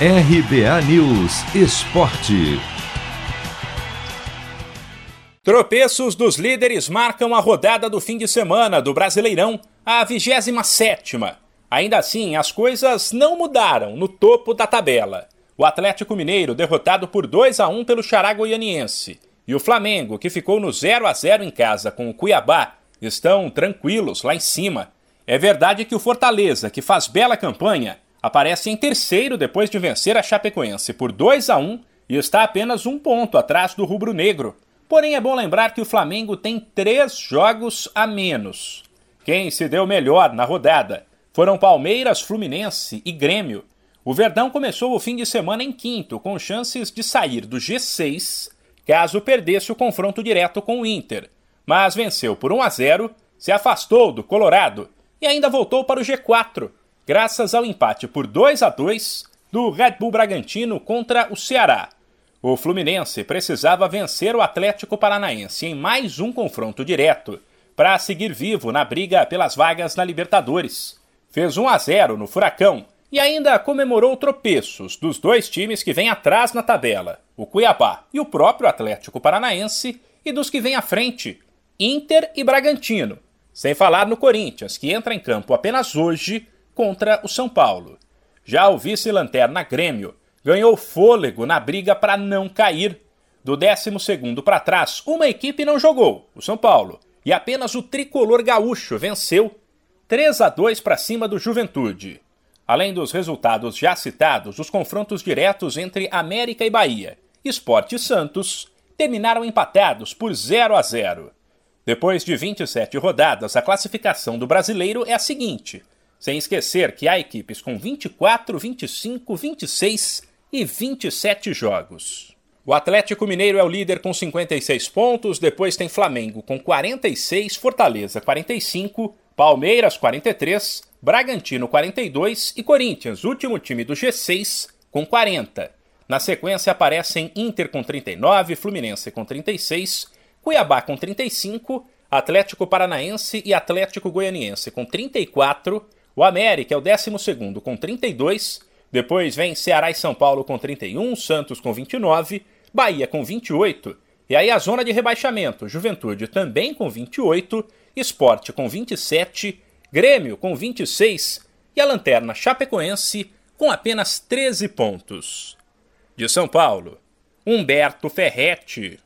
RBA News Esporte. Tropeços dos líderes marcam a rodada do fim de semana do Brasileirão, a 27. Ainda assim, as coisas não mudaram no topo da tabela. O Atlético Mineiro derrotado por 2 a 1 pelo Xará Goianiense e o Flamengo, que ficou no 0 a 0 em casa com o Cuiabá, estão tranquilos lá em cima. É verdade que o Fortaleza, que faz bela campanha, aparece em terceiro depois de vencer a Chapecoense por 2 a 1 e está apenas um ponto atrás do rubro-negro. Porém, é bom lembrar que o Flamengo tem três jogos a menos. Quem se deu melhor na rodada foram Palmeiras, Fluminense e Grêmio. O Verdão começou o fim de semana em quinto, com chances de sair do G6 caso perdesse o confronto direto com o Inter, mas venceu por 1 a 0, se afastou do Colorado e ainda voltou para o G4, graças ao empate por 2 a 2 do Red Bull Bragantino contra o Ceará. O Fluminense precisava vencer o Atlético Paranaense em mais um confronto direto para seguir vivo na briga pelas vagas na Libertadores. Fez 1 a 0 no Furacão e ainda comemorou tropeços dos dois times que vêm atrás na tabela, o Cuiabá e o próprio Atlético Paranaense, e dos que vêm à frente, Inter e Bragantino, sem falar no Corinthians, que entra em campo apenas hoje contra o São Paulo. Já o vice-lanterna Grêmio ganhou fôlego na briga para não cair. Do 12 para trás, uma equipe não jogou, o São Paulo, e apenas o tricolor gaúcho venceu 3 a 2 para cima do Juventude. Além dos resultados já citados, os confrontos diretos entre América e Bahia, Esporte e Santos, terminaram empatados por 0 a 0. Depois de 27 rodadas, a classificação do brasileiro é a seguinte: sem esquecer que há equipes com 24, 25, 26 e 27 jogos. O Atlético Mineiro é o líder com 56 pontos, depois tem Flamengo com 46, Fortaleza 45, Palmeiras 43, Bragantino 42 e Corinthians, último time do G6, com 40. Na sequência aparecem Inter com 39, Fluminense com 36, Cuiabá com 35, Atlético Paranaense e Atlético Goianiense com 34, o América é o 12 com 32, depois vem Ceará e São Paulo com 31, Santos com 29, Bahia com 28, e aí a zona de rebaixamento, Juventude também com 28, Esporte com 27, Grêmio com 26 e a lanterna Chapecoense com apenas 13 pontos. De São Paulo, Humberto Ferretti.